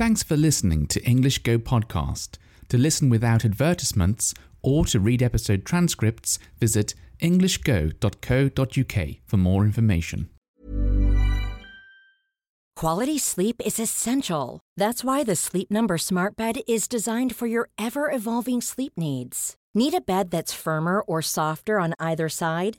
Thanks for listening to English Go Podcast. To listen without advertisements or to read episode transcripts, visit englishgo.co.uk for more information. Quality sleep is essential. That's why the Sleep Number Smart Bed is designed for your ever evolving sleep needs. Need a bed that's firmer or softer on either side?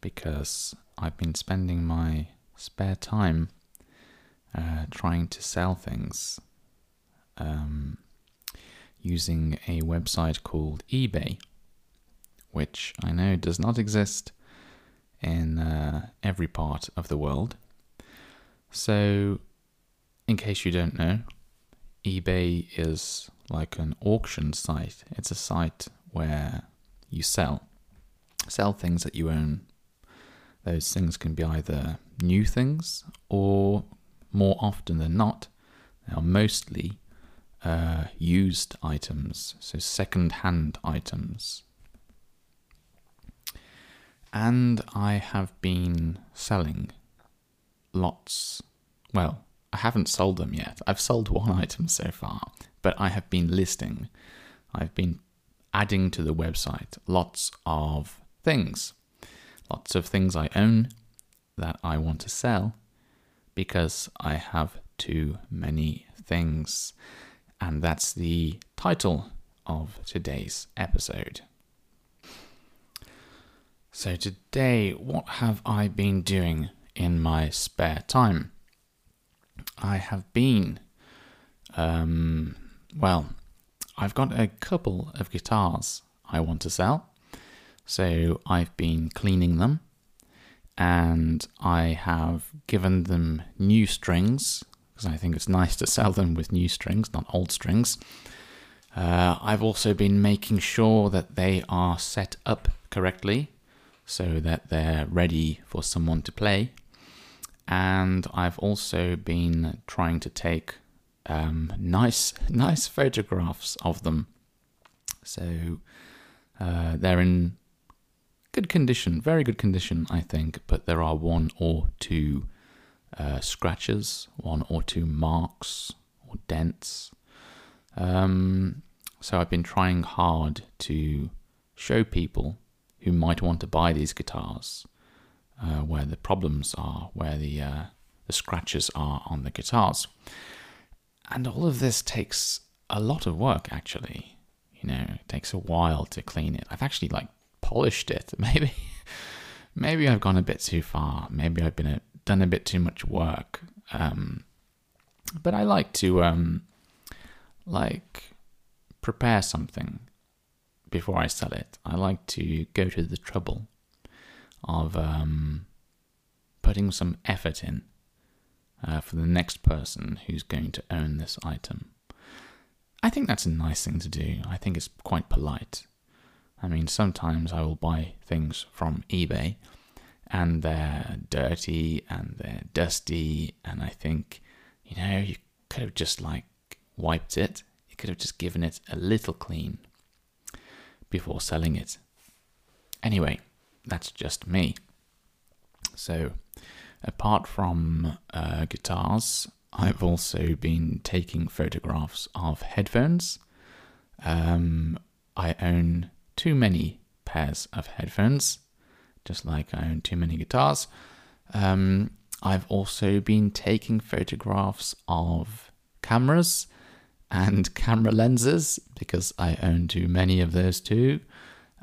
because I've been spending my spare time uh, trying to sell things um, using a website called eBay, which I know does not exist in uh, every part of the world. So, in case you don't know, eBay is like an auction site. It's a site where you sell sell things that you own those things can be either new things or more often than not, they are mostly uh, used items, so second hand items. And I have been selling lots. Well, I haven't sold them yet. I've sold one item so far, but I have been listing. I've been adding to the website lots of things lots of things I own that I want to sell because I have too many things. And that's the title of today's episode. So, today, what have I been doing in my spare time? I have been, um, well, I've got a couple of guitars I want to sell. So I've been cleaning them and I have given them new strings because I think it's nice to sell them with new strings, not old strings. Uh, I've also been making sure that they are set up correctly so that they're ready for someone to play. And I've also been trying to take um, nice, nice photographs of them. So uh, they're in good condition, very good condition, I think, but there are one or two uh, scratches, one or two marks or dents. Um, so I've been trying hard to show people who might want to buy these guitars uh, where the problems are, where the uh, the scratches are on the guitars, and all of this takes a lot of work. Actually, you know, it takes a while to clean it. I've actually like polished it. Maybe, maybe I've gone a bit too far. Maybe I've been a, done a bit too much work. Um, but I like to um, like prepare something before I sell it. I like to go to the trouble of um, putting some effort in uh, for the next person who's going to own this item. I think that's a nice thing to do. I think it's quite polite. I mean, sometimes I will buy things from eBay and they're dirty and they're dusty, and I think, you know, you could have just like wiped it, you could have just given it a little clean before selling it. Anyway, that's just me. So, apart from uh, guitars, I've also been taking photographs of headphones. Um, I own too many pairs of headphones, just like I own too many guitars. Um, I've also been taking photographs of cameras and camera lenses because I own too many of those too.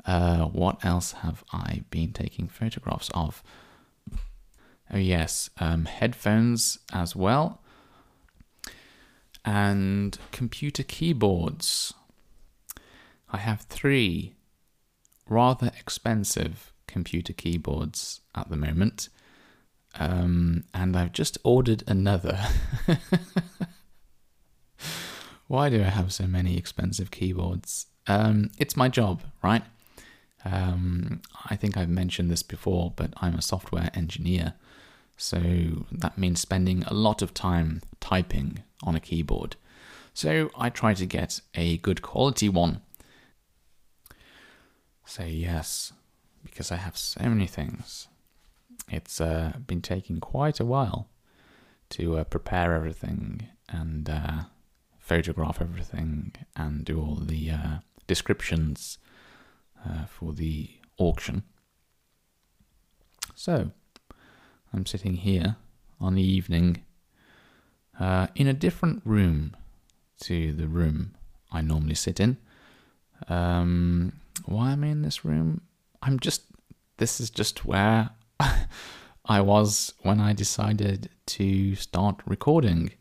Uh, what else have I been taking photographs of? Oh, yes, um, headphones as well, and computer keyboards. I have three rather expensive computer keyboards at the moment, um, and I've just ordered another. Why do I have so many expensive keyboards? Um, it's my job, right? Um, I think I've mentioned this before, but I'm a software engineer. So that means spending a lot of time typing on a keyboard. So I try to get a good quality one. So, yes, because I have so many things, it's uh, been taking quite a while to uh, prepare everything and uh, photograph everything and do all the uh, descriptions uh, for the auction. So, I'm sitting here on the evening uh, in a different room to the room I normally sit in. Um, why am I in this room? I'm just, this is just where I was when I decided to start recording.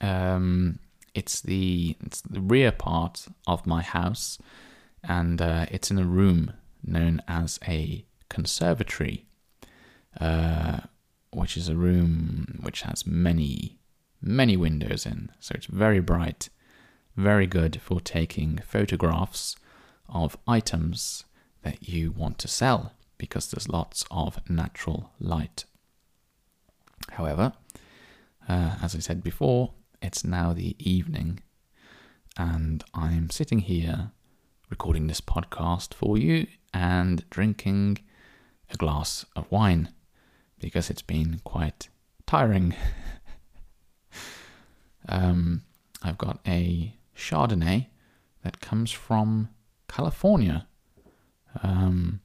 Um, it's the it's the rear part of my house, and uh, it's in a room known as a conservatory, uh, which is a room which has many many windows in, so it's very bright, very good for taking photographs of items that you want to sell because there's lots of natural light. However, uh, as I said before, it's now the evening, and I'm sitting here recording this podcast for you and drinking a glass of wine because it's been quite tiring. um, I've got a Chardonnay that comes from California. Um,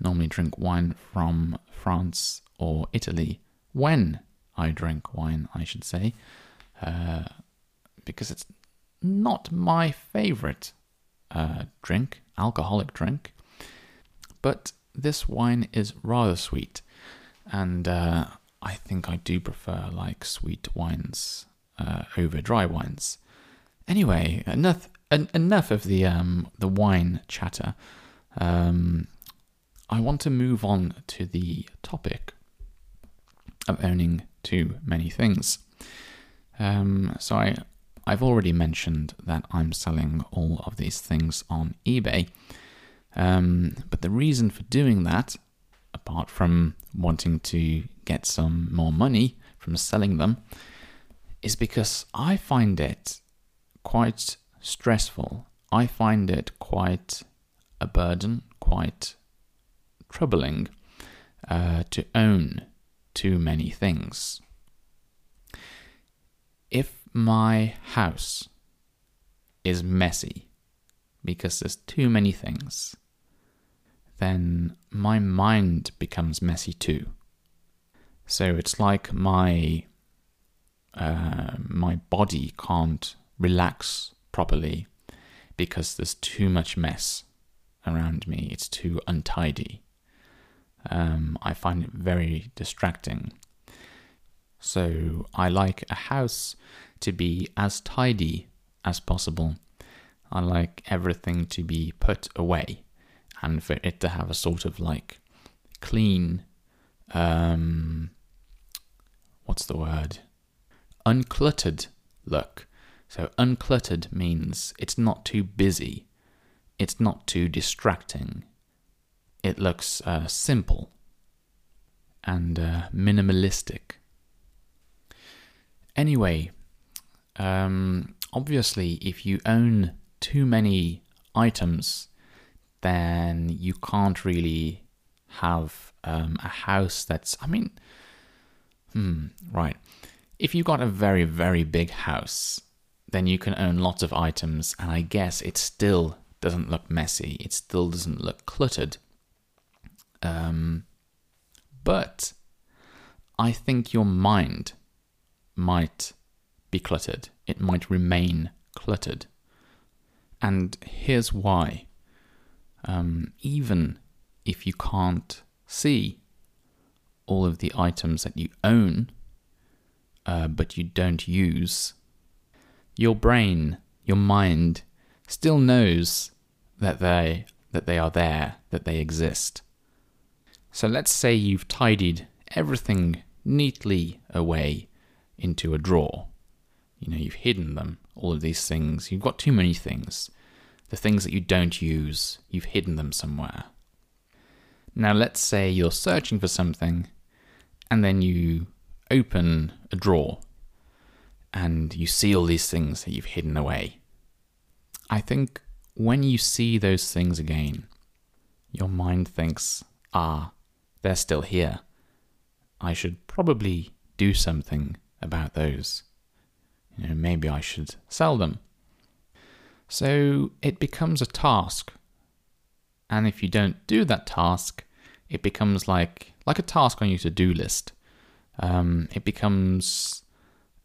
normally drink wine from France or Italy when I drink wine, I should say, uh, because it's not my favorite uh, drink, alcoholic drink. But this wine is rather sweet, and uh, I think I do prefer like sweet wines uh, over dry wines. Anyway, enough en- enough of the um, the wine chatter. Um, I want to move on to the topic of owning too many things. Um, so I I've already mentioned that I'm selling all of these things on eBay. Um, but the reason for doing that, apart from wanting to get some more money from selling them, is because I find it quite stressful. I find it quite a burden, quite troubling uh, to own too many things. If my house is messy because there's too many things, then my mind becomes messy too. So it's like my uh, my body can't relax properly because there's too much mess around me. It's too untidy. Um, I find it very distracting. So I like a house to be as tidy as possible. I like everything to be put away and for it to have a sort of like clean, um, what's the word? Uncluttered look. So uncluttered means it's not too busy, it's not too distracting. It looks uh, simple and uh, minimalistic. Anyway, um, obviously, if you own too many items, then you can't really have um, a house that's, I mean, hmm, right. If you've got a very, very big house, then you can own lots of items, and I guess it still doesn't look messy. It still doesn't look cluttered. Um, but I think your mind might be cluttered. It might remain cluttered. And here's why. Um, even if you can't see all of the items that you own, uh, but you don't use, your brain, your mind, still knows that they that they are there, that they exist. So let's say you've tidied everything neatly away into a drawer. You know, you've hidden them, all of these things. You've got too many things. The things that you don't use, you've hidden them somewhere. Now, let's say you're searching for something and then you open a drawer and you see all these things that you've hidden away. I think when you see those things again, your mind thinks, ah, they're still here. I should probably do something about those. You know, maybe I should sell them. So it becomes a task. And if you don't do that task, it becomes like like a task on your to-do list. Um, it becomes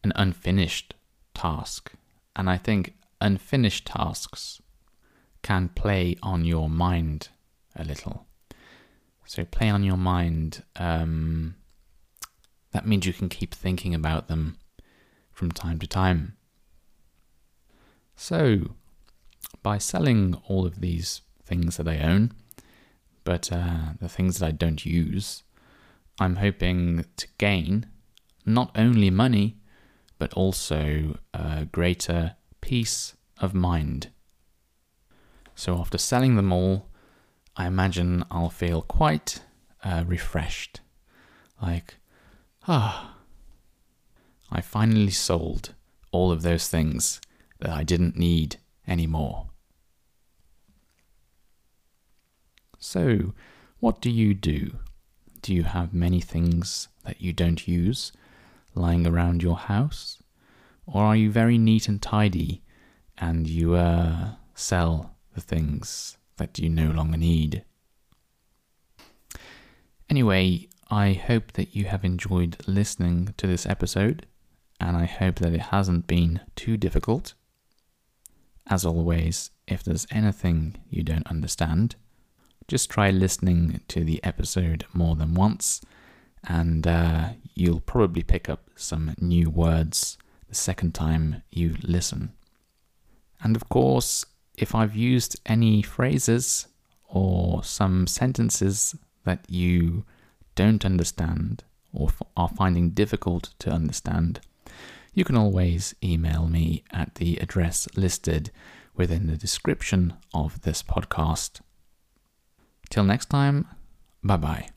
an unfinished task. And I think unfinished tasks can play on your mind a little. So play on your mind. Um, that means you can keep thinking about them from time to time. So, by selling all of these things that I own, but uh, the things that I don't use, I'm hoping to gain not only money, but also a greater peace of mind. So, after selling them all, I imagine I'll feel quite uh, refreshed. Like, ah, I finally sold all of those things that I didn't need anymore. So, what do you do? Do you have many things that you don't use lying around your house? Or are you very neat and tidy and you uh, sell the things that you no longer need? Anyway, I hope that you have enjoyed listening to this episode, and I hope that it hasn't been too difficult. As always, if there's anything you don't understand, just try listening to the episode more than once, and uh, you'll probably pick up some new words the second time you listen. And of course, if I've used any phrases or some sentences that you don't understand or are finding difficult to understand, you can always email me at the address listed within the description of this podcast. Till next time, bye bye.